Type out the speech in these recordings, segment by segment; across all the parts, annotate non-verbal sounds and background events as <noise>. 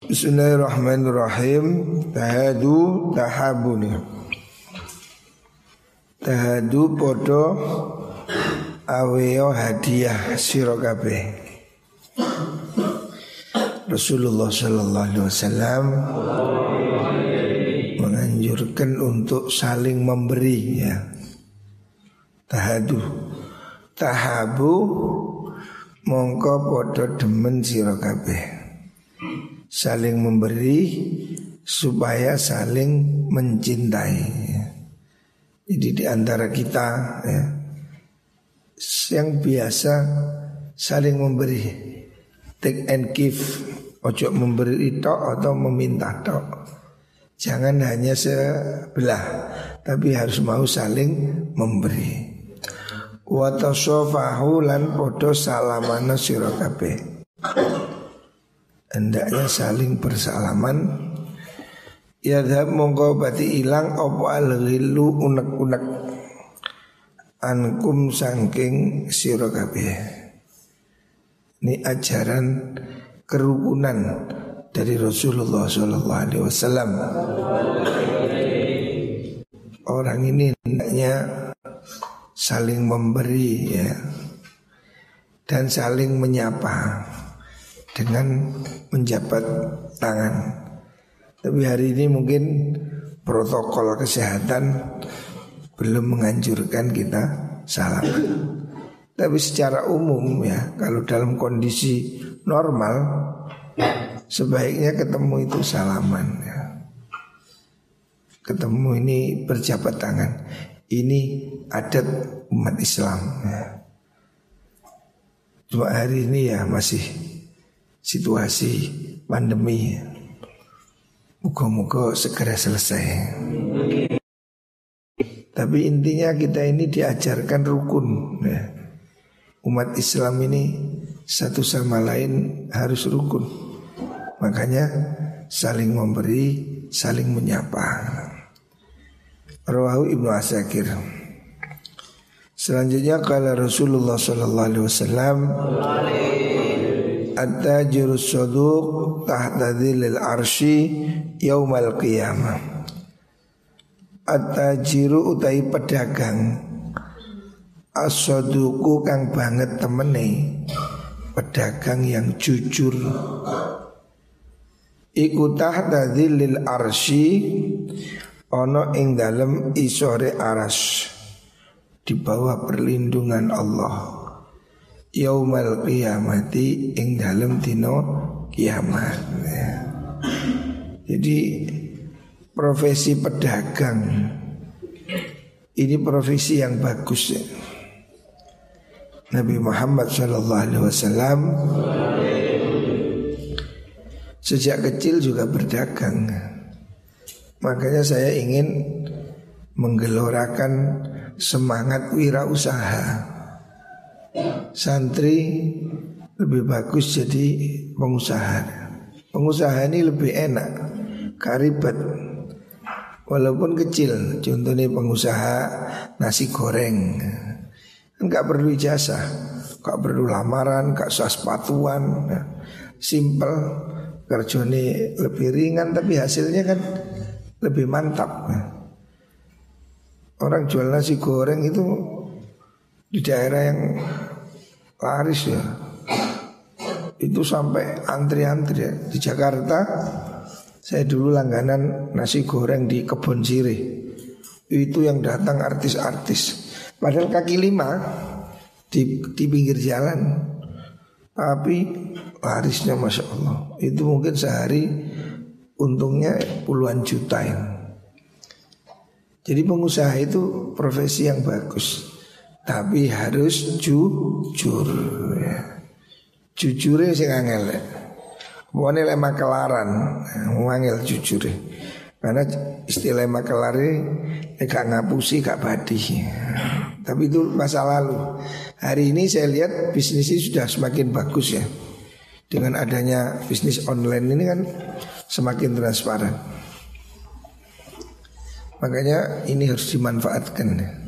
Bismillahirrahmanirrahim. Tahadu tahabuni. Tahadu podo Aweo hadiah sirokabe Rasulullah Sallallahu Alaihi Wasallam Menganjurkan untuk saling memberi ya. Tahadu. Tahabu Mongko podo demen sirokabe saling memberi supaya saling mencintai. Jadi di antara kita ya, yang biasa saling memberi, take and give, ojo memberi itu atau meminta tok. Jangan hanya sebelah, tapi harus mau saling memberi. Wa tasafahu lan podo salamana sira hendaknya saling bersalaman. Ya dhab mongko bati ilang opo al unek-unek. Ankum sangking sira Ini ajaran kerukunan dari Rasulullah Shallallahu Alaihi Wasallam. Orang ini hendaknya saling memberi ya. Dan saling menyapa dengan menjabat tangan. Tapi hari ini mungkin protokol kesehatan belum menganjurkan kita salam. Tapi secara umum ya, kalau dalam kondisi normal sebaiknya ketemu itu salaman ya. Ketemu ini berjabat tangan. Ini adat umat Islam ya. Cuma hari ini ya masih situasi pandemi. Muka-muka segera selesai. Tapi intinya kita ini diajarkan rukun. Ya. Umat Islam ini satu sama lain harus rukun. Makanya saling memberi, saling menyapa. Rawahu Ibnu Asakir. Selanjutnya kala Rasulullah sallallahu alaihi wasallam At-tajirus saduq tahta dhilil arshi yaumal qiyamah. At-tajiru utai pedagang. As-saduku kang banget temene Pedagang yang jujur. Iku tahta dhilil arshi Ono ing dalem isore aras Di bawah perlindungan Allah yaumal qiyamati ing dalem dino kiamat ya. Jadi profesi pedagang ini profesi yang bagus ya. Nabi Muhammad Shallallahu Alaihi Wasallam sejak kecil juga berdagang. Makanya saya ingin menggelorakan semangat wirausaha santri lebih bagus jadi pengusaha. Pengusaha ini lebih enak, karibet. Walaupun kecil, contohnya pengusaha nasi goreng, enggak perlu jasa, enggak perlu lamaran, enggak usah sepatuan, simple, kerjanya lebih ringan tapi hasilnya kan lebih mantap. Orang jual nasi goreng itu di daerah yang laris ya. Itu sampai antri-antri ya. di Jakarta saya dulu langganan nasi goreng di kebun sirih. Itu yang datang artis-artis. Padahal kaki lima di, di pinggir jalan. Tapi larisnya masya Allah. Itu mungkin sehari untungnya puluhan juta ya. jadi pengusaha itu profesi yang bagus tapi harus jujur ya. Jujure sing angel. Wone lek makelaran, wangel jujur. Karena istilah makelari eh, gak ngapusi gak badi. Tapi itu masa lalu. Hari ini saya lihat bisnisnya sudah semakin bagus ya. Dengan adanya bisnis online ini kan semakin transparan. Makanya ini harus dimanfaatkan. Ya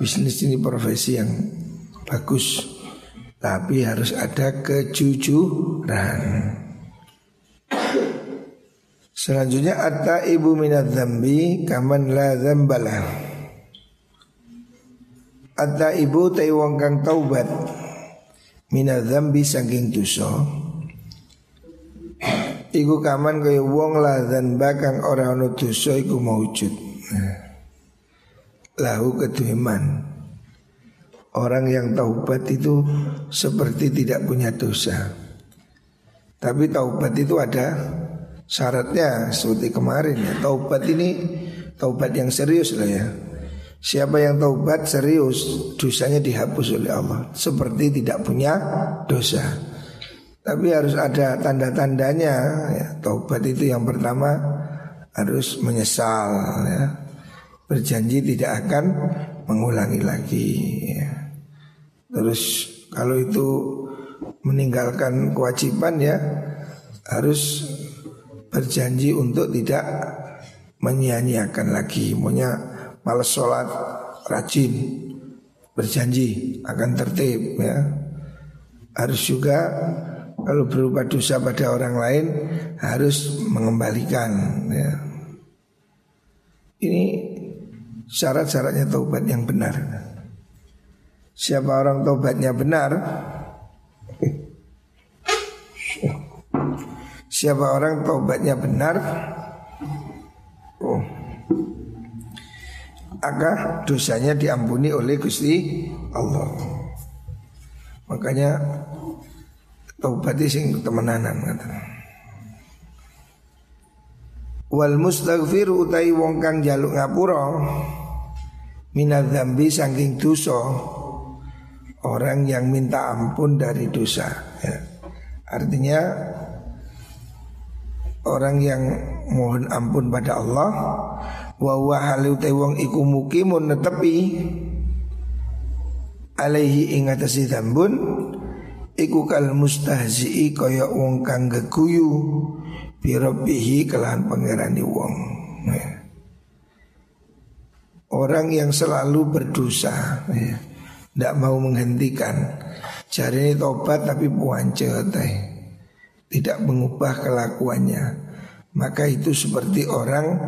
bisnis ini profesi yang bagus Tapi harus ada kejujuran Selanjutnya atta ibu minat zambi kaman la zambalah. Atta ibu tai wong kang taubat minat zambi saking dosa. Iku kaman kaya wong la dzamba kang ora ana dosa iku maujud. Nah. Lahu keduiman. Orang yang taubat itu seperti tidak punya dosa. Tapi taubat itu ada syaratnya seperti kemarin ya. Taubat ini taubat yang serius lah ya. Siapa yang taubat serius dosanya dihapus oleh Allah seperti tidak punya dosa. Tapi harus ada tanda-tandanya ya. Taubat itu yang pertama harus menyesal ya. Berjanji tidak akan mengulangi lagi ya. Terus kalau itu meninggalkan kewajiban ya harus berjanji untuk tidak menyia-nyiakan lagi Maunya malas sholat rajin berjanji akan tertib ya harus juga kalau berupa dosa pada orang lain harus mengembalikan ya. Ini syarat-syaratnya taubat yang benar. Siapa orang taubatnya benar? Siapa orang taubatnya benar? Oh, Agar dosanya diampuni oleh Gusti Allah. Makanya Taubat sing temenanan Wal mustaghfir utai wong kang jaluk ngapura minadz dzambi saking dosa orang yang minta ampun dari dosa ya. Artinya orang yang mohon ampun pada Allah wa wa halu wong iku mukimun netepi alaihi ing atase dambun iku kal mustahzi kaya wong kang geguyu bi rabbihi kelahan pangerani wong. Ya. Orang yang selalu berdosa ya. Tidak mau menghentikan. Ini tobat tapi puancet eh tidak mengubah kelakuannya. Maka itu seperti orang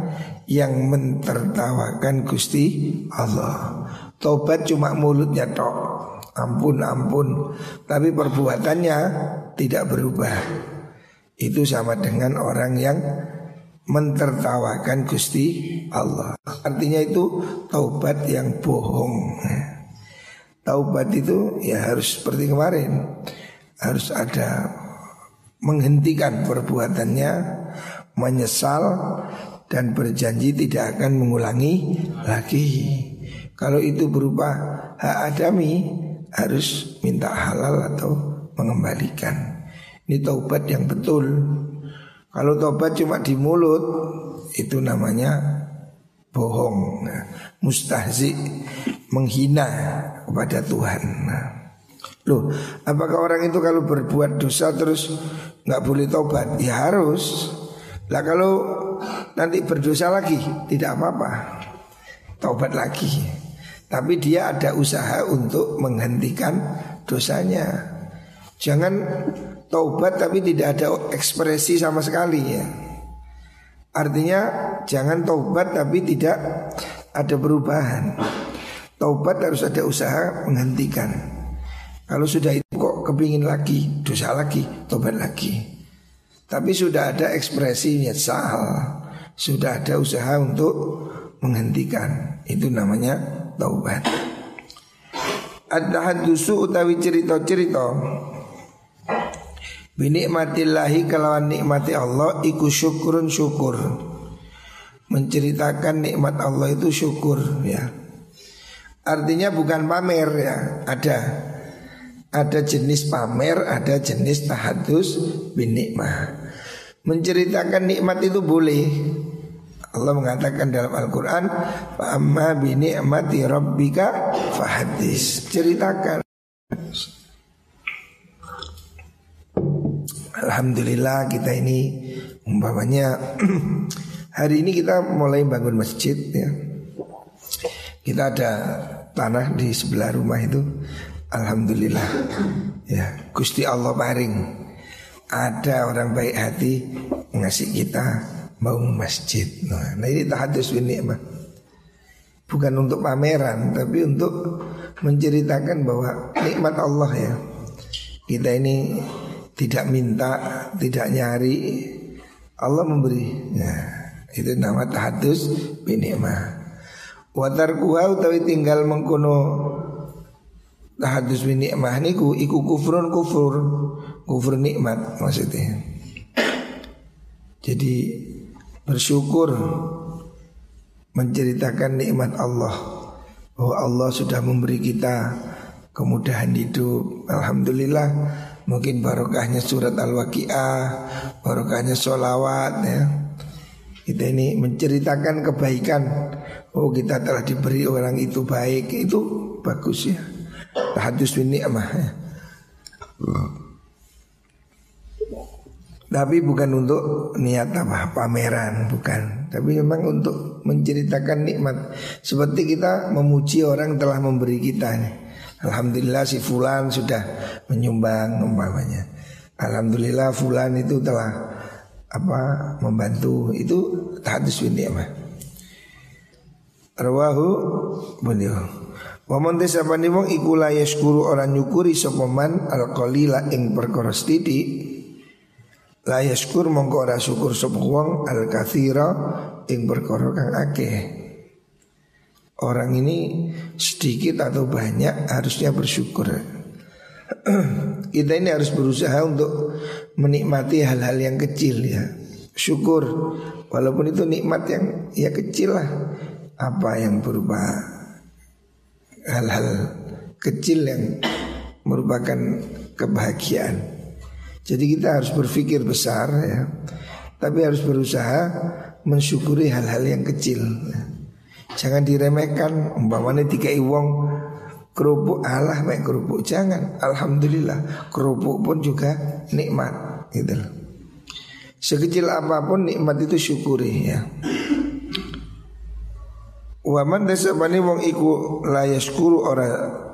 yang mentertawakan Gusti Allah. Tobat cuma mulutnya tok. Ampun ampun. Tapi perbuatannya tidak berubah Itu sama dengan orang yang Mentertawakan Gusti Allah Artinya itu taubat yang bohong Taubat itu ya harus seperti kemarin Harus ada menghentikan perbuatannya, menyesal dan berjanji tidak akan mengulangi lagi. Kalau itu berupa hak adami harus minta halal atau mengembalikan. Ini taubat yang betul. Kalau taubat cuma di mulut itu namanya bohong, nah, mustahzi, menghina kepada Tuhan. Nah, Loh, apakah orang itu kalau berbuat dosa terus nggak boleh tobat? Ya harus. Lah kalau nanti berdosa lagi tidak apa-apa, tobat lagi. Tapi dia ada usaha untuk menghentikan dosanya. Jangan tobat tapi tidak ada ekspresi sama sekali ya. Artinya jangan tobat tapi tidak ada perubahan. Taubat harus ada usaha menghentikan. Kalau sudah itu kok kepingin lagi, dosa lagi, tobat lagi. Tapi sudah ada ekspresi nyesal, sudah ada usaha untuk menghentikan. Itu namanya taubat. Ada hadusu utawi cerita-cerita Binikmatillahi kelawan nikmati Allah Iku syukurun syukur. Menceritakan nikmat Allah itu syukur ya. Artinya bukan pamer ya. Ada. Ada jenis pamer, ada jenis tahadus bin nikmah. Menceritakan nikmat itu boleh. Allah mengatakan dalam Al-Quran Fa'amma bini'mati rabbika fahadis Ceritakan Alhamdulillah kita ini Umpamanya <clears throat> Hari ini kita mulai bangun masjid ya Kita ada tanah di sebelah rumah itu Alhamdulillah ya Gusti Allah paring ada orang baik hati ngasih kita bangun masjid. Nah, nah ini tahadus bin nikmah. Bukan untuk pameran tapi untuk menceritakan bahwa nikmat Allah ya. Kita ini tidak minta, tidak nyari, Allah memberi. Nah, itu nama tahadus bin nikmah. Watar kuha utawi tinggal mengkono tahadus bin nikmah niku iku kufrun kufur kufur nikmat maksudnya. Jadi bersyukur menceritakan nikmat Allah bahwa Allah sudah memberi kita kemudahan hidup. Alhamdulillah mungkin barokahnya surat Al-Waqiah, barokahnya sholawat ya. Kita ini menceritakan kebaikan. Oh kita telah diberi orang itu baik itu bagus ya. Tahadus bin ni'mah ya. Tapi bukan untuk niat apa pameran, bukan. Tapi memang untuk menceritakan nikmat. Seperti kita memuji orang telah memberi kita. Alhamdulillah si fulan sudah menyumbang umpamanya. Alhamdulillah fulan itu telah apa membantu itu hadis bin ni'mah. Rawahu beliau. Wa man tasabani wong iku la orang nyukuri sapa man ing perkara sithik La yaskur mongko ora syukur sapa wong al kathira ing perkara kang akeh. Orang ini sedikit atau banyak harusnya bersyukur. <clears throat> Kita ini harus berusaha untuk menikmati hal-hal yang kecil ya. Syukur walaupun itu nikmat yang ya kecil lah. Apa yang berupa hal-hal kecil yang merupakan kebahagiaan. Jadi kita harus berpikir besar ya. Tapi harus berusaha mensyukuri hal-hal yang kecil. Jangan diremehkan umpamanya tiga iwong kerupuk Allah mek kerupuk jangan. Alhamdulillah kerupuk pun juga nikmat gitu Sekecil apa pun nikmat itu syukuri ya. Waman desabani wong iku layaskuru ora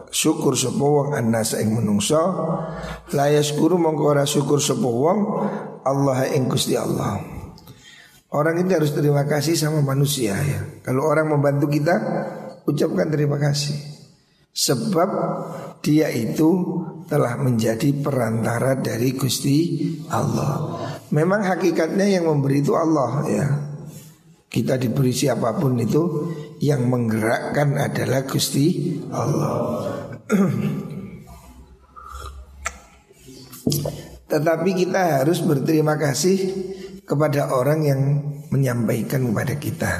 syukur sapa wong annasa ing menungso la yaskuru mongko ora syukur sapa wong Allah ing Gusti Allah. Orang ini harus terima kasih sama manusia ya. Kalau orang membantu kita, ucapkan terima kasih. Sebab dia itu telah menjadi perantara dari Gusti Allah. Memang hakikatnya yang memberi itu Allah ya. Kita diberi siapa pun itu yang menggerakkan adalah Gusti Allah. <clears throat> Tetapi kita harus berterima kasih kepada orang yang menyampaikan kepada kita.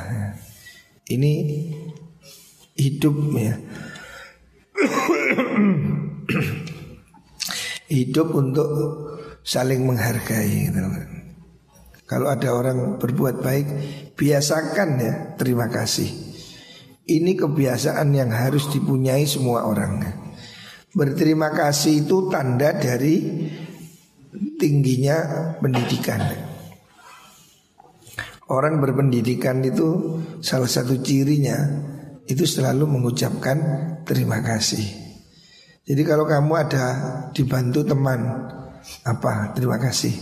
Ini hidup ya. hidup untuk saling menghargai gitu. Kalau ada orang berbuat baik, biasakan ya terima kasih. Ini kebiasaan yang harus dipunyai semua orang. Berterima kasih itu tanda dari tingginya pendidikan. Orang berpendidikan itu salah satu cirinya itu selalu mengucapkan terima kasih. Jadi kalau kamu ada dibantu teman apa terima kasih.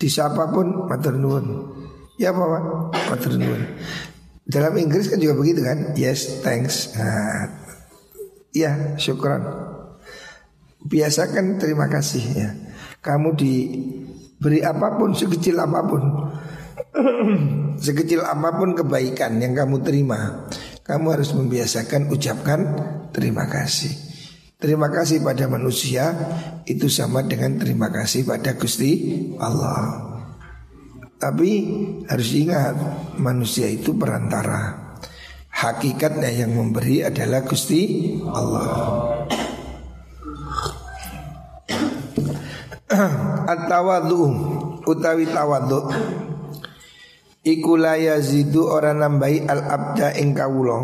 Disapa pun matur nuwun. Ya Pak, matur nuwun. Dalam Inggris kan juga begitu kan Yes thanks nah, Ya syukron Biasakan terima kasih ya Kamu diberi apa pun Sekecil apa pun <clears throat> Sekecil apa pun kebaikan yang kamu terima Kamu harus membiasakan ucapkan terima kasih Terima kasih pada manusia Itu sama dengan terima kasih pada Gusti Allah tapi harus ingat manusia itu perantara. Hakikatnya yang memberi adalah Gusti Allah. <clears throat> At-tawadhu utawi tawadhu iku la yazidu ora nambahi al-abda ing kawula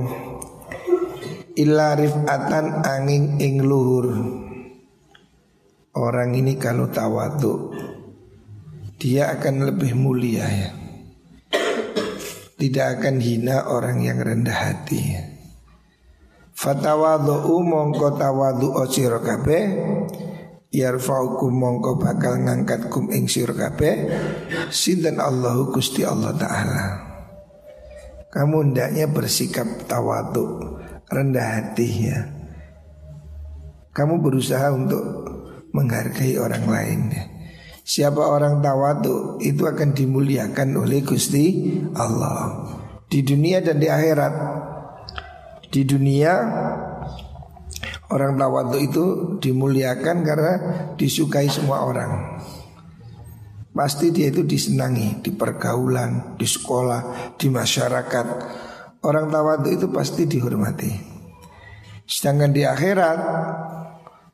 illa rifatan angin ing luhur. Orang ini kalau tawadhu dia akan lebih mulia ya. Tidak akan hina orang yang rendah hati. Fatawadhu mongko tawadhu sira kabeh yarfa'ukum mongko bakal ngangkat kum ing sira kabeh sinten Allahu Gusti Allah taala kamu hendaknya bersikap tawadu rendah hati ya kamu berusaha untuk menghargai orang lain ya. Siapa orang tawadu itu akan dimuliakan oleh Gusti Allah di dunia dan di akhirat. Di dunia Orang tawadu itu dimuliakan karena disukai semua orang. Pasti dia itu disenangi di pergaulan, di sekolah, di masyarakat. Orang tawadu itu pasti dihormati. Sedangkan di akhirat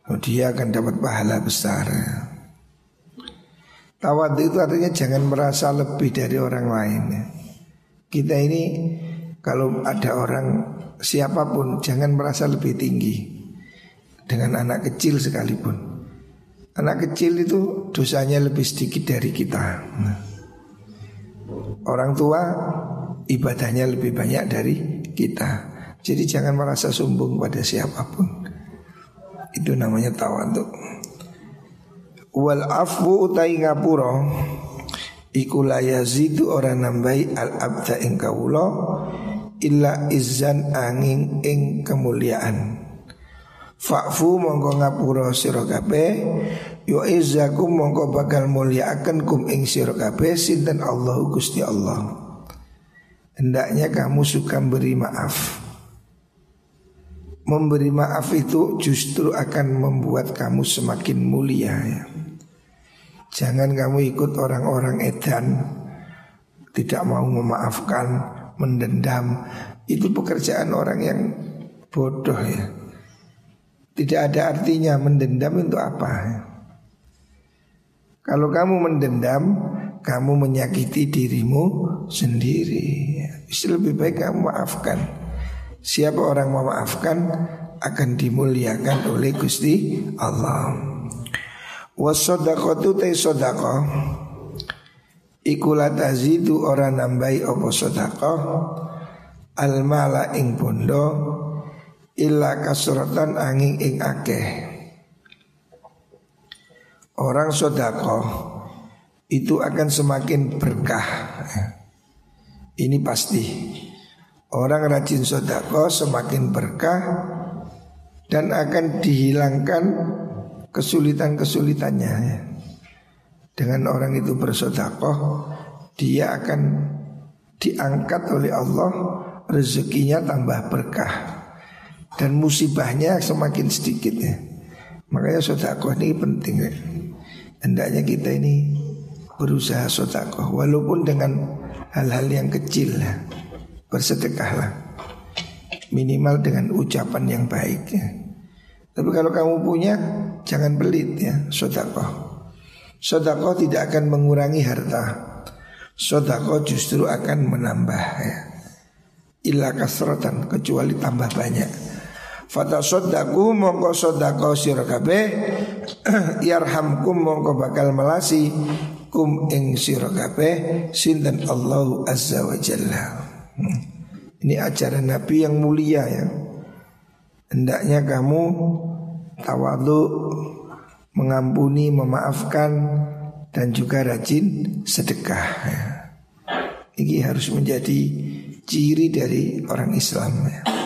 oh, dia akan dapat pahala besar. Tawadu itu artinya jangan merasa lebih dari orang lain. Kita ini kalau ada orang siapa pun jangan merasa lebih tinggi dengan anak kecil sekalipun. Anak kecil itu dosanya lebih sedikit dari kita. Nah, orang tua ibadahnya lebih banyak dari kita. Jadi jangan merasa sombong pada siapa pun. Itu namanya tawaduk. Wal afu utai ngapura iku la yazidu ora nambahi al abda ing kawula illa izzan angin ing kemuliaan. Fa'fu mongko ngapura sira kabeh yo izzakum mongko bakal mulyaaken kum ing sira kabeh sinten Allah Gusti Allah. Hendaknya kamu suka beri maaf. Memberi maaf itu justru akan membuat kamu semakin mulia ya. Jangan kamu ikut orang-orang edan Tidak mau memaafkan Mendendam Itu pekerjaan orang yang bodoh ya tidak ada artinya mendendam untuk apa? Kalau kamu mendendam Kamu menyakiti dirimu sendiri. Lebih baik kamu maafkan. Siapa orang memaafkan Akan dimuliakan oleh Gusti Allah. Wasodaqatu te sodaqah Ikulat tazidu orang nambahi opo sodaqah Al-mala ing bondo illa kasratan angin ing akeh. Orang sodako itu akan semakin berkah. Ini pasti. Orang rajin sodako semakin berkah dan akan dihilangkan kesulitan-kesulitannya. Dengan orang itu bersodako dia akan diangkat oleh Allah rezekinya tambah berkah dan musibahnya semakin sedikit ya. Makanya sodakoh ini penting ya. Hendaknya kita ini berusaha sodakoh walaupun dengan hal-hal yang kecil ya. Bersedekahlah minimal dengan ucapan yang baik ya. Tapi kalau kamu punya jangan pelit ya sodakoh. Sodakoh tidak akan mengurangi harta. Sodakoh justru akan menambah ya. Illa kasrotan kecuali tambah banyak. Fata sodaku mongko sodako sira <clears throat> yarhamkum mongko bakal melasi kum ing sira sinten Allah azza wa jalla. Hmm. Ini ajaran Nabi yang mulia ya. Hendaknya kamu tawadu mengampuni, memaafkan dan juga rajin sedekah. Ya. Ini harus menjadi ciri dari orang Islam ya.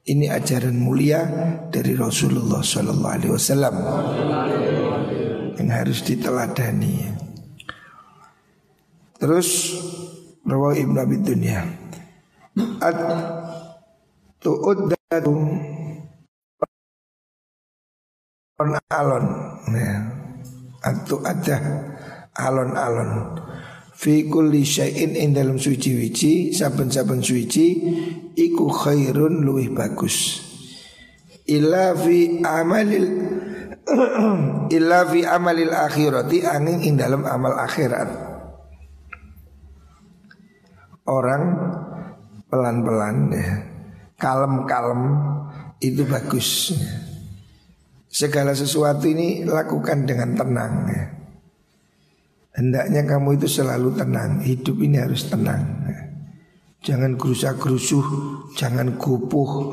Ini ajaran mulia dari Rasulullah Sallallahu Alaihi Wasallam yang harus diteladani. Terus Rawah Ibn Abi Dunya At tu'uddatu alon ya. Atu ada alon-alon Fi kulli syai'in in dalam suci-wici Saben-saben suci Iku khairun luwih bagus. Illa fi amalil <clears throat> Illa fi amalil akhirati Angin in dalam amal akhirat. Orang pelan-pelan ya Kalem-kalem Itu bagus. Segala sesuatu ini lakukan dengan tenang ya Hendaknya kamu itu selalu tenang Hidup ini harus tenang Jangan gerusak gerusuh Jangan kupuh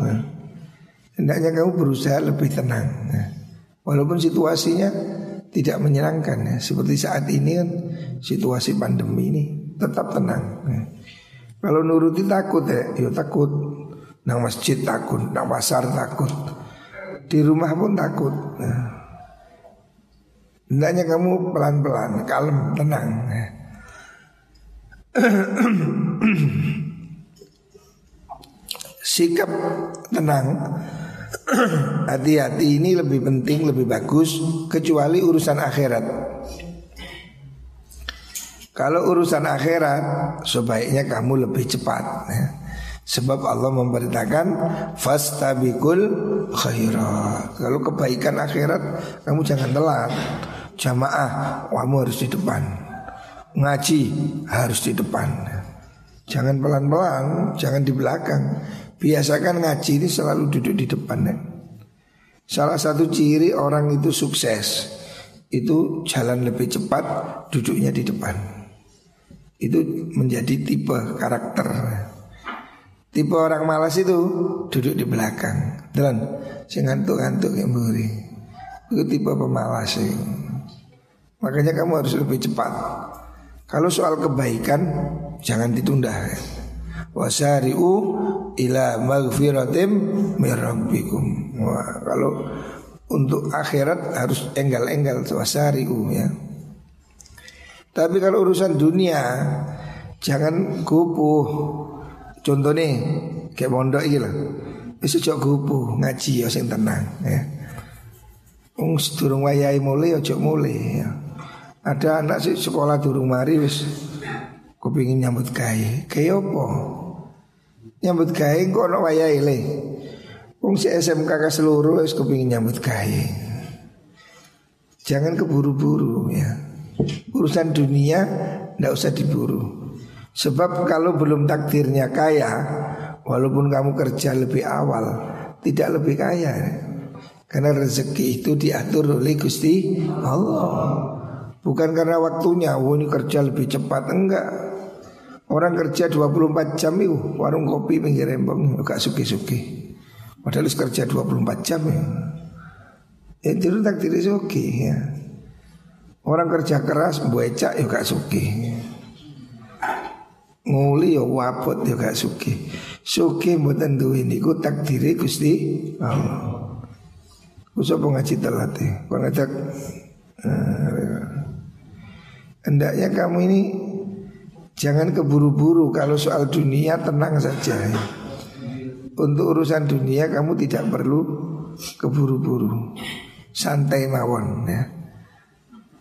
Hendaknya kamu berusaha lebih tenang Walaupun situasinya tidak menyenangkan. Seperti saat ini kan situasi pandemi ini tetap tenang. Kalau nuruti takut ya, ya takut. Nang masjid takut, nang pasar takut, di rumah pun takut. Hendaknya kamu pelan-pelan, kalem, tenang. Ya. Sikap tenang Hati-hati ini lebih penting, lebih bagus Kecuali urusan akhirat Kalau urusan akhirat Sebaiknya kamu lebih cepat ya. Sebab Allah memberitakan Fastabikul khairat Kalau kebaikan akhirat Kamu jangan telat Jamaah Kamu harus di depan Ngaji harus di depan Jangan pelan-pelan Jangan di belakang Biasakan ngaji ini selalu duduk di depan ya. Salah satu ciri orang itu sukses Itu jalan lebih cepat Duduknya di depan Itu menjadi tipe karakter Tipe orang malas itu duduk di belakang. Dan si ngantuk-ngantuk yang beri. Itu tipe pemalas sih. Makanya kamu harus lebih cepat. Kalau soal kebaikan jangan ditunda. Wasari'u ila maghfiratim mirabbikum. Kalau untuk akhirat harus enggal-enggal wasari'u ya. Tapi kalau urusan dunia jangan kupuh Contoh nih kayak mondok iki lah. Wis ojo gupu ngaji ya sing tenang ya. Wong sedurung wayahe mulai ojo mulai ya. Ada anak sih sekolah durung mari wis kepingin nyambut gawe. Kayak apa? Nyambut gawe kok ono wayahe le. Wong SMK ke seluruh wis kepingin nyambut gawe. Jangan keburu-buru ya. Urusan dunia ndak usah diburu. Sebab kalau belum takdirnya kaya Walaupun kamu kerja lebih awal Tidak lebih kaya Karena rezeki itu diatur oleh Gusti Allah Bukan karena waktunya. Oh ini kerja lebih cepat. Enggak. Orang kerja 24 jam itu Warung kopi pinggir rembang Enggak suki-suki. Padahal kerja 24 jam ya Ya itu takdirnya oke ya. Orang kerja keras Buecak ya gak suki. Nguli ya wapot ya gak suki. Suki mboten duwe niku takdire Gusti Allah. Usah ngaji telat ya Kau ngajak Hendaknya kamu ini Jangan keburu-buru Kalau soal dunia tenang saja. Untuk urusan dunia kamu tidak perlu Keburu-buru Santai mawon ya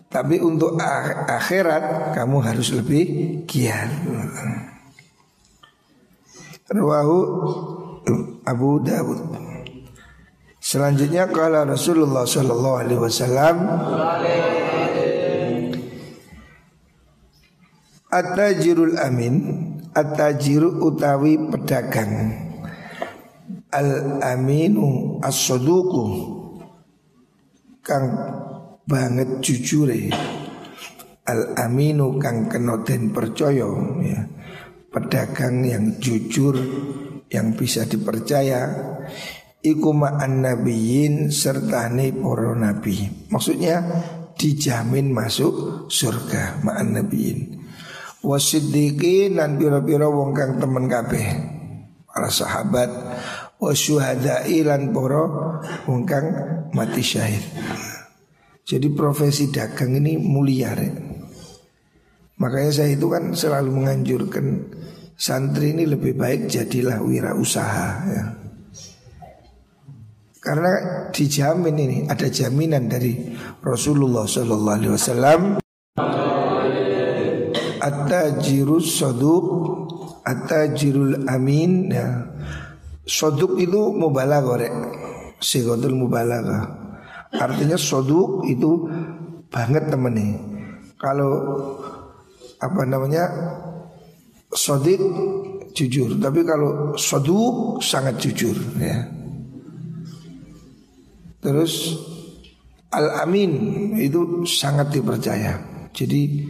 tapi untuk akhirat kamu harus lebih giat. Rawahu Abu Dawud. Selanjutnya kalau Rasulullah Sallallahu Alaihi Wasallam At-tajirul amin At-tajiru utawi pedagang. Al-aminu as-saduku Kang banget jujure. Al aminu kang kenoten percaya ya. Pedagang yang jujur Yang bisa dipercaya. Iku ma'an nabiyin sertane poro nabi. Maksudnya dijamin masuk surga ma'an nabiyin Wasiddiqin dan biro-biro wong kang temen kabeh Para sahabat Wasyuhadai lan poro wong kang mati syahid jadi profesi dagang ini mulia ya. Makanya saya itu kan selalu menganjurkan santri ini lebih baik jadilah wirausaha ya. Karena dijamin ini ada jaminan dari Rasulullah Sallallahu Alaihi Wasallam. At-tajirus soduk At-tajirul amin ya. Soduk itu mubalaghah rek Sigotul mubalaghah Artinya soduk itu banget temennya. Kalau apa namanya sodik jujur, tapi kalau soduk sangat jujur ya. Terus al amin itu sangat dipercaya. Jadi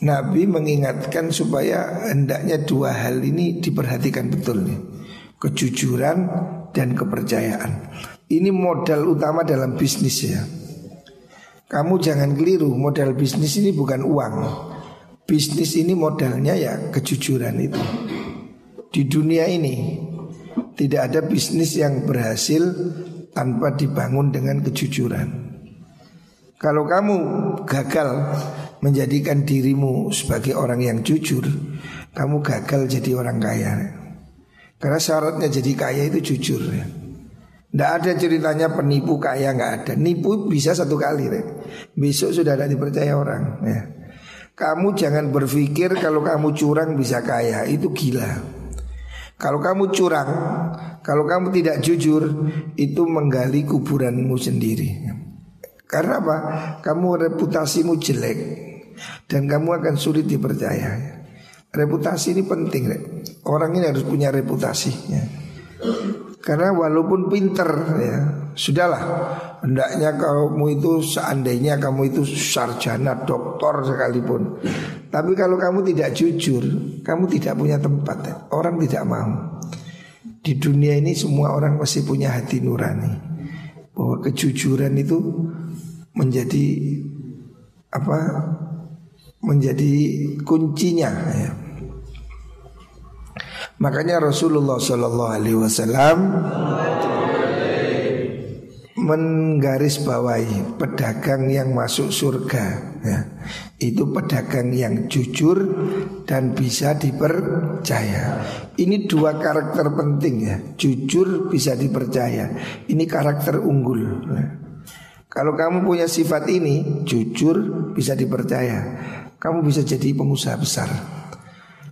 Nabi mengingatkan supaya hendaknya dua hal ini diperhatikan betul nih. Kejujuran dan kepercayaan. Ini modal utama dalam bisnis ya. Kamu jangan keliru, modal bisnis ini bukan uang. Bisnis ini modalnya ya kejujuran itu. Di dunia ini tidak ada bisnis yang berhasil tanpa dibangun dengan kejujuran. Kalau kamu gagal menjadikan dirimu sebagai orang yang jujur, kamu gagal jadi orang kaya. Karena syaratnya jadi kaya itu jujur ya. Tidak ada ceritanya penipu kaya nggak ada. Nipu bisa satu kali, deh. besok sudah tidak dipercaya orang. Ya. Kamu jangan berpikir kalau kamu curang bisa kaya, itu gila. Kalau kamu curang, kalau kamu tidak jujur, itu menggali kuburanmu sendiri. Karena apa? Kamu reputasimu jelek dan kamu akan sulit dipercaya. Reputasi ini penting, orang ini harus punya reputasi. Ya. Karena walaupun pinter ya Sudahlah Hendaknya kamu itu seandainya kamu itu sarjana doktor sekalipun Tapi kalau kamu tidak jujur Kamu tidak punya tempat ya. Orang tidak mau Di dunia ini semua orang masih punya hati nurani Bahwa kejujuran itu Menjadi Apa Menjadi kuncinya ya. Makanya Rasulullah Shallallahu Alaihi Wasallam menggaris bawahi pedagang yang masuk surga ya. Itu pedagang yang jujur dan bisa dipercaya. Ini dua karakter penting ya. Jujur bisa dipercaya. Ini karakter unggul ya. Kalau kamu punya sifat ini Jujur bisa dipercaya Kamu bisa jadi pengusaha besar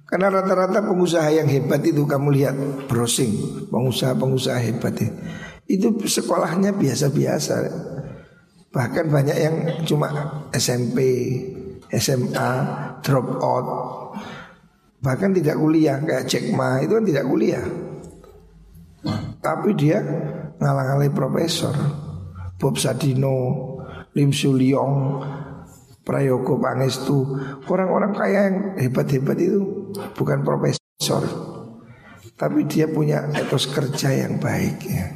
karena rata-rata pengusaha yang hebat itu kamu lihat browsing pengusaha-pengusaha hebat itu, itu sekolahnya biasa-biasa. Bahkan banyak yang cuma SMP, SMA, drop out. Bahkan tidak kuliah kayak Jack Ma itu kan tidak kuliah. Tapi dia ngalang-alai profesor Bob Sadino, Lim Sulyong, Prayogo Pangestu. Orang-orang kaya yang hebat-hebat itu Bukan profesor. Tapi dia punya etos kerja yang baik ya.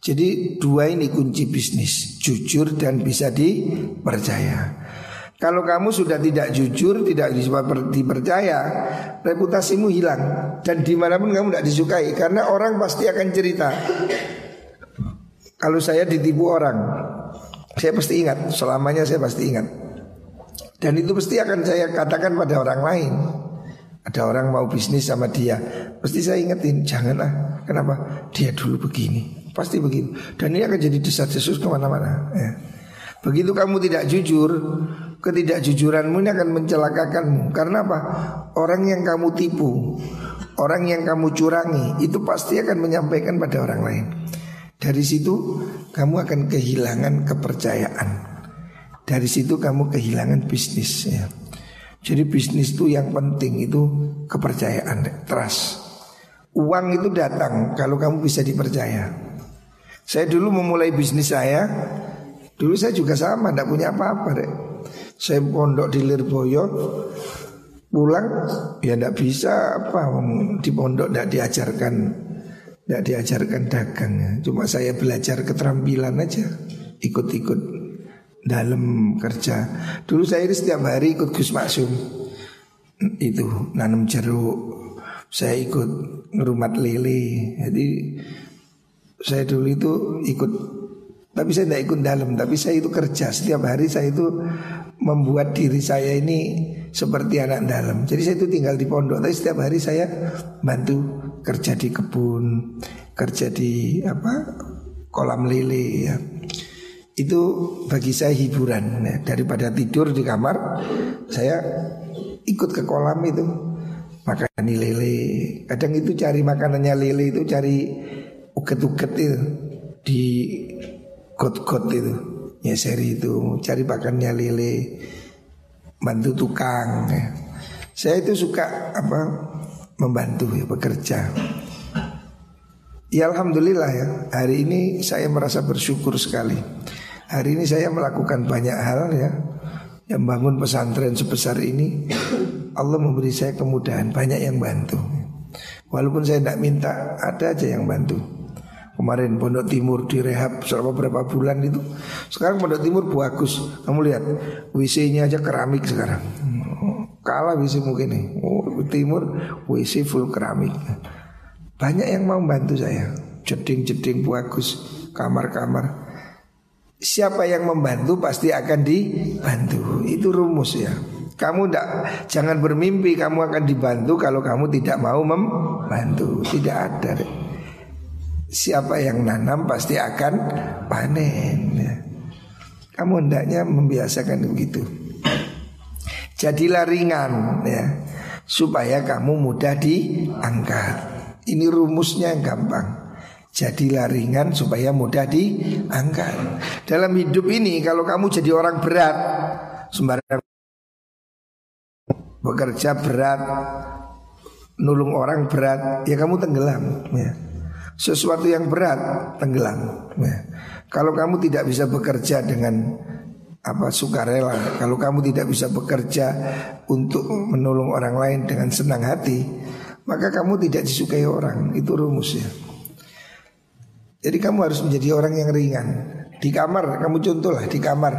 Jadi dua ini kunci bisnis Jujur dan bisa dipercaya. Kalau kamu sudah tidak jujur Tidak bisa dipercaya Reputasimu hilang. Dan di mana pun kamu tidak disukai Karena orang pasti akan cerita. Kalau saya ditipu orang Saya pasti ingat Selamanya saya pasti ingat dan itu pasti akan saya katakan pada orang lain. Ada orang mau bisnis sama dia. Pasti saya ingetin Janganlah. Kenapa? Dia dulu begini. Pasti begitu. Dan ini akan jadi desas-desus ke mana-mana ya. Begitu kamu tidak jujur Ketidakjujuranmu ini akan mencelakakanmu. Karena apa? Orang yang kamu tipu Orang yang kamu curangi Itu pasti akan menyampaikan pada orang lain. Dari situ kamu akan kehilangan kepercayaan dari situ kamu kehilangan bisnis ya. Jadi bisnis itu yang penting itu kepercayaan, trust. Uang itu datang kalau kamu bisa dipercaya. Saya dulu memulai bisnis saya, dulu saya juga sama, tidak punya apa-apa deh. Saya pondok di Lirboyo, pulang ya tidak bisa apa di pondok tidak diajarkan tidak diajarkan dagang. Cuma saya belajar keterampilan aja, ikut-ikut dalam kerja. Dulu saya ini setiap hari ikut Gus Maksum itu nanam jeruk. Saya ikut ngerumat lele. Jadi saya dulu itu ikut tapi saya tidak ikut dalam, tapi saya itu kerja setiap hari saya itu membuat diri saya ini seperti anak dalam. Jadi saya itu tinggal di pondok, tapi setiap hari saya bantu kerja di kebun, kerja di apa kolam lele ya itu bagi saya hiburan. Ya. daripada tidur di kamar saya ikut ke kolam itu. Makan lele. Kadang itu cari makanannya lele itu cari uget-uget itu. Di got-got itu ya seri itu. Cari makannya lele. Bantu tukang ya. saya itu suka apa membantu ya bekerja. Ya Alhamdulillah ya. Hari ini saya merasa bersyukur sekali Hari ini saya melakukan banyak hal ya Yang bangun pesantren sebesar ini Allah memberi saya kemudahan Banyak yang bantu Walaupun saya tidak minta Ada aja yang bantu Kemarin Pondok Timur direhab selama berapa bulan itu. Sekarang Pondok Timur bagus. Kamu lihat WC-nya aja keramik sekarang. Kalah WC mungkin nih. Oh, Timur WC full keramik. Banyak yang mau bantu saya. Jeding-jeding bagus, kamar-kamar. Siapa yang membantu pasti akan dibantu. Itu rumus ya. Kamu tidak jangan bermimpi kamu akan dibantu kalau kamu tidak mau membantu. Tidak ada. Siapa yang nanam pasti akan panen. Ya. Kamu hendaknya membiasakan begitu. Jadilah ringan ya supaya kamu mudah diangkat. Ini rumusnya yang gampang. Jadilah ringan supaya mudah diangkat. Dalam hidup ini kalau kamu jadi orang berat sembarang bekerja berat, nulung orang berat, ya kamu tenggelam ya sesuatu yang berat tenggelam. Ya. Kalau kamu tidak bisa bekerja dengan apa sukarela, kalau kamu tidak bisa bekerja untuk menolong orang lain dengan senang hati, maka kamu tidak disukai orang. Itu rumusnya. Jadi kamu harus menjadi orang yang ringan. Di kamar, kamu contohlah di kamar.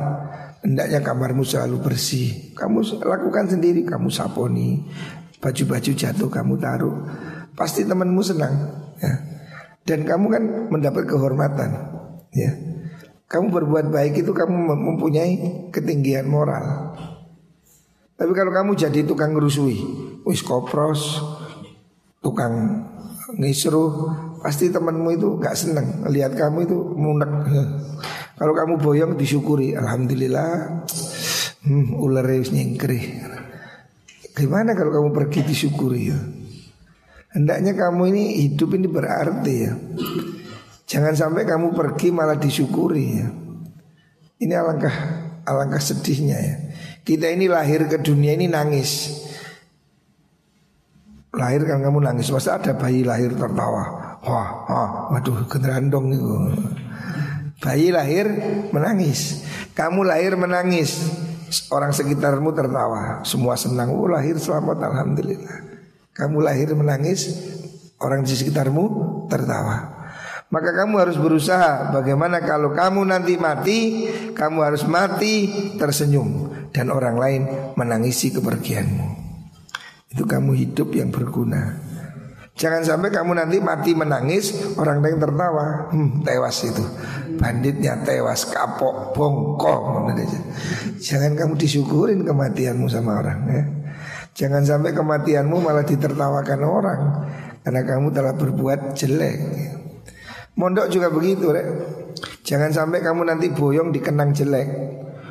Hendaknya kamarmu selalu bersih. Kamu lakukan sendiri, kamu saponi, baju-baju jatuh kamu taruh. Pasti temanmu senang. Ya. Dan kamu kan mendapat kehormatan ya. Kamu berbuat baik itu kamu mempunyai ketinggian moral Tapi kalau kamu jadi tukang ngerusui Wis kopros Tukang ngisruh Pasti temanmu itu gak seneng Lihat kamu itu munek <laughs> Kalau kamu boyong disyukuri Alhamdulillah hmm, Ular nyingkri Gimana kalau kamu pergi disyukuri ya Hendaknya kamu ini hidup ini berarti ya. Jangan sampai kamu pergi malah disyukuri ya. Ini alangkah alangkah sedihnya ya. Kita ini lahir ke dunia ini nangis. Lahir kan kamu nangis. Masa ada bayi lahir tertawa. Wah, wah waduh generandong itu. Bayi lahir menangis. Kamu lahir menangis. Orang sekitarmu tertawa. Semua senang. Oh lahir selamat alhamdulillah. Kamu lahir menangis, orang di sekitarmu tertawa. Maka kamu harus berusaha bagaimana kalau kamu nanti mati, kamu harus mati tersenyum dan orang lain menangisi kepergianmu. Itu kamu hidup yang berguna. Jangan sampai kamu nanti mati menangis, orang lain tertawa. Hmm, tewas itu. Banditnya tewas, kapok, bongkong. Jangan kamu disyukurin kematianmu sama orang ya. Jangan sampai kematianmu malah ditertawakan orang Karena kamu telah berbuat jelek Mondok juga begitu rek Jangan sampai kamu nanti boyong dikenang jelek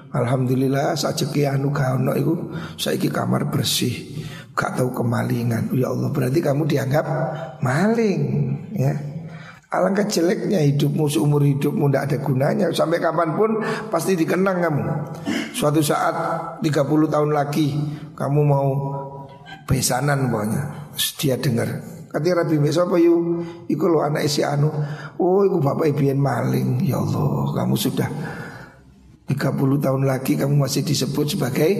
Alhamdulillah sajeki anu kaono itu saiki kamar bersih gak tahu kemalingan. Ya Allah berarti kamu dianggap maling ya. Alangkah jeleknya hidupmu seumur hidupmu tidak ada gunanya. Sampai kapan pun pasti dikenang kamu. Suatu saat 30 tahun lagi Kamu mau besanan pokoknya. Dia dengar Katanya Rabi Mesa apa yuk? Iku lo anak isi anu. Oh iku bapak ibian maling. Ya Allah kamu sudah 30 tahun lagi kamu masih disebut sebagai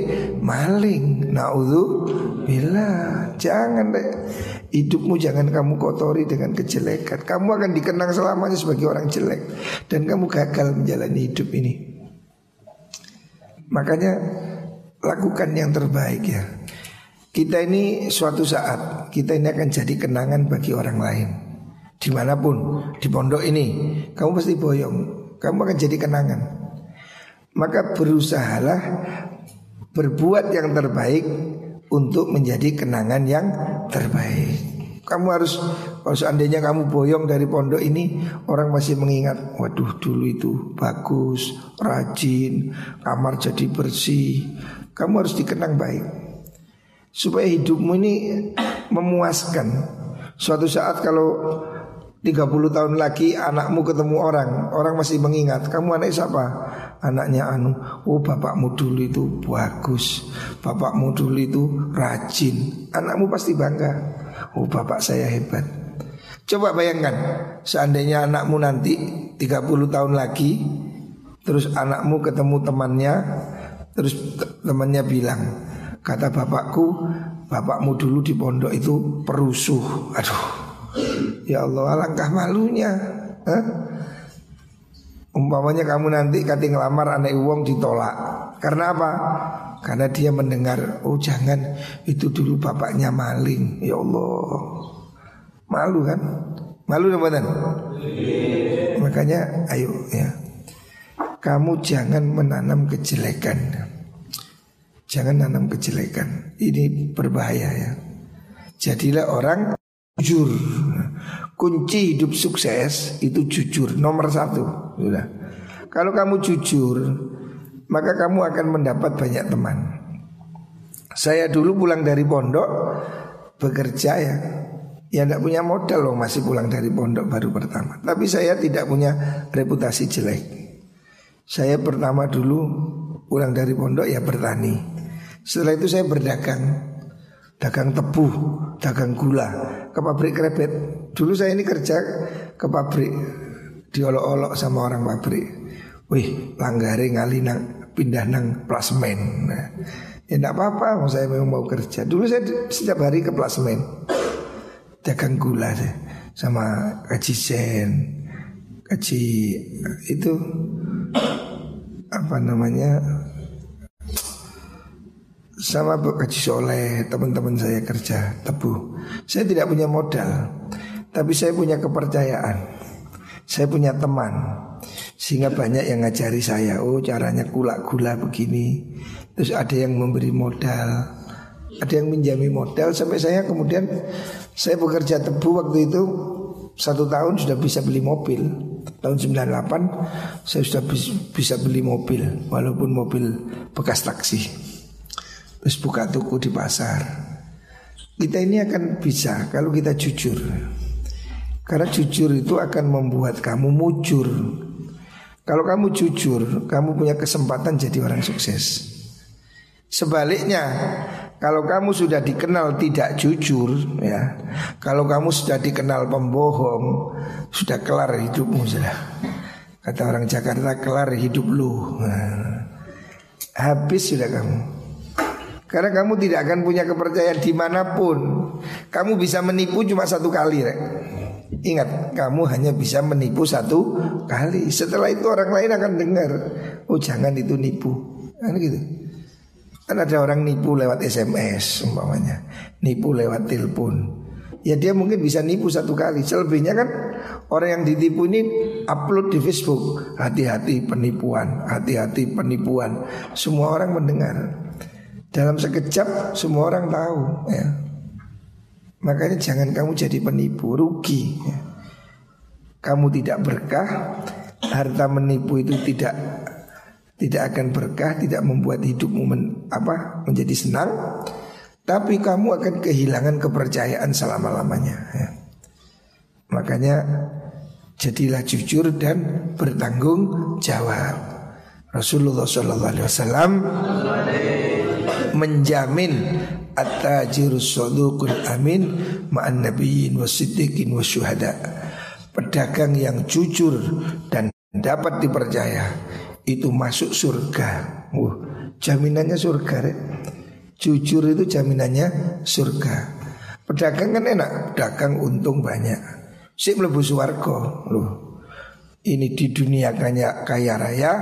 maling. Naudhu Bila Jangan deh Hidupmu jangan kamu kotori dengan kejelekan. Kamu akan dikenang selamanya sebagai orang jelek. Dan kamu gagal menjalani hidup ini. Makanya Lakukan yang terbaik ya. Kita ini suatu saat Kita ini akan jadi kenangan bagi orang lain. Di mana pun Di pondok ini Kamu pasti boyong. Kamu akan jadi kenangan Maka berusahalah Berbuat yang terbaik untuk menjadi kenangan yang terbaik. Kamu harus kalau seandainya kamu boyong dari pondok ini orang masih mengingat, waduh dulu itu bagus, rajin, kamar jadi bersih. Kamu harus dikenang baik supaya hidupmu ini memuaskan. Suatu saat kalau 30 tahun lagi anakmu ketemu orang. Orang masih mengingat Kamu anak siapa? Anaknya Anu Oh bapakmu dulu itu bagus. Bapakmu dulu itu rajin. Anakmu pasti bangga. Oh bapak saya hebat. Coba bayangkan Seandainya anakmu nanti 30 tahun lagi Terus anakmu ketemu temannya Terus temannya bilang Kata bapakku Bapakmu dulu di pondok itu perusuh. Aduh Ya Allah alangkah malunya. Hah? Umpamanya kamu nanti kati ngelamar anak uang ditolak. Karena apa? Karena dia mendengar Oh jangan itu dulu bapaknya maling. Ya Allah. Malu kan? Malu teman Makanya ayo ya. Kamu jangan menanam kejelekan. Jangan nanam kejelekan. Ini berbahaya ya. Jadilah orang jujur Kunci hidup sukses itu jujur nomor satu. Sudah. Kalau kamu jujur Maka kamu akan mendapat banyak teman. Saya dulu pulang dari pondok Bekerja ya. Ya tidak punya modal loh masih pulang dari pondok baru pertama. Tapi saya tidak punya reputasi jelek. Saya pertama dulu pulang dari pondok ya bertani. Setelah itu saya berdagang dagang tebu, dagang gula, ke pabrik krebet. Dulu saya ini kerja ke pabrik, diolok-olok sama orang pabrik. Wih, langgare ngali nang pindah nang plasmen. Nah, ya enggak apa-apa, mau saya memang mau kerja. Dulu saya setiap hari ke plasmen, dagang gula saya, sama kaji sen, kaji itu apa namanya sama Bu Kaji Soleh teman-teman saya kerja tebu. Saya tidak punya modal, tapi saya punya kepercayaan. Saya punya teman, sehingga banyak yang ngajari saya. Oh caranya kulak gula begini. Terus ada yang memberi modal, ada yang minjami modal sampai saya kemudian saya bekerja tebu waktu itu satu tahun sudah bisa beli mobil Tahun 98 saya sudah bisa beli mobil Walaupun mobil bekas taksi Terus buka toko di pasar. Kita ini akan bisa kalau kita jujur. Karena jujur itu akan membuat kamu mujur. Kalau kamu jujur Kamu punya kesempatan jadi orang sukses. Sebaliknya Kalau kamu sudah dikenal tidak jujur ya Kalau kamu sudah dikenal pembohong Sudah kelar hidupmu sudah. Kata orang Jakarta kelar hidup lu. Nah, Habis sudah kamu karena kamu tidak akan punya kepercayaan di mana pun. Kamu bisa menipu cuma satu kali rek. Ingat kamu hanya bisa menipu satu kali. Setelah itu orang lain akan dengar. Oh jangan itu nipu. Kan gitu. Kan ada orang nipu lewat SMS umpamanya. Nipu lewat telepon. Ya dia mungkin bisa nipu satu kali. Selebihnya kan orang yang ditipu ini upload di Facebook. Hati-hati penipuan Hati-hati penipuan. Semua orang mendengar dalam sekejap semua orang tahu ya. Makanya jangan kamu jadi penipu, rugi ya. Kamu tidak berkah, harta menipu itu tidak tidak akan berkah, tidak membuat hidupmu men, apa menjadi senang, tapi kamu akan kehilangan kepercayaan selama-lamanya ya. Makanya jadilah jujur dan bertanggung jawab. Rasulullah Shallallahu Alaihi Wasallam menjamin sadukun amin ma'an nabiyyin wasiddiqin wasyuhada. Pedagang yang jujur dan dapat dipercaya itu masuk surga. Uh, jaminannya surga. Re. Jujur itu jaminannya surga. Pedagang kan enak, pedagang untung banyak. Si mlebu swarga. Loh, ini di dunia kaya, kaya raya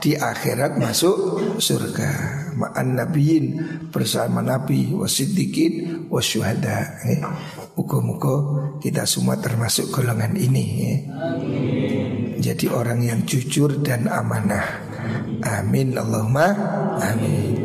Di akhirat masuk surga Ma'an nabiin bersama nabi Wasiddiqin wasyuhada eh. Muka-muka kita semua termasuk golongan ini eh. Jadi orang yang jujur dan amanah Amin Allahumma Amin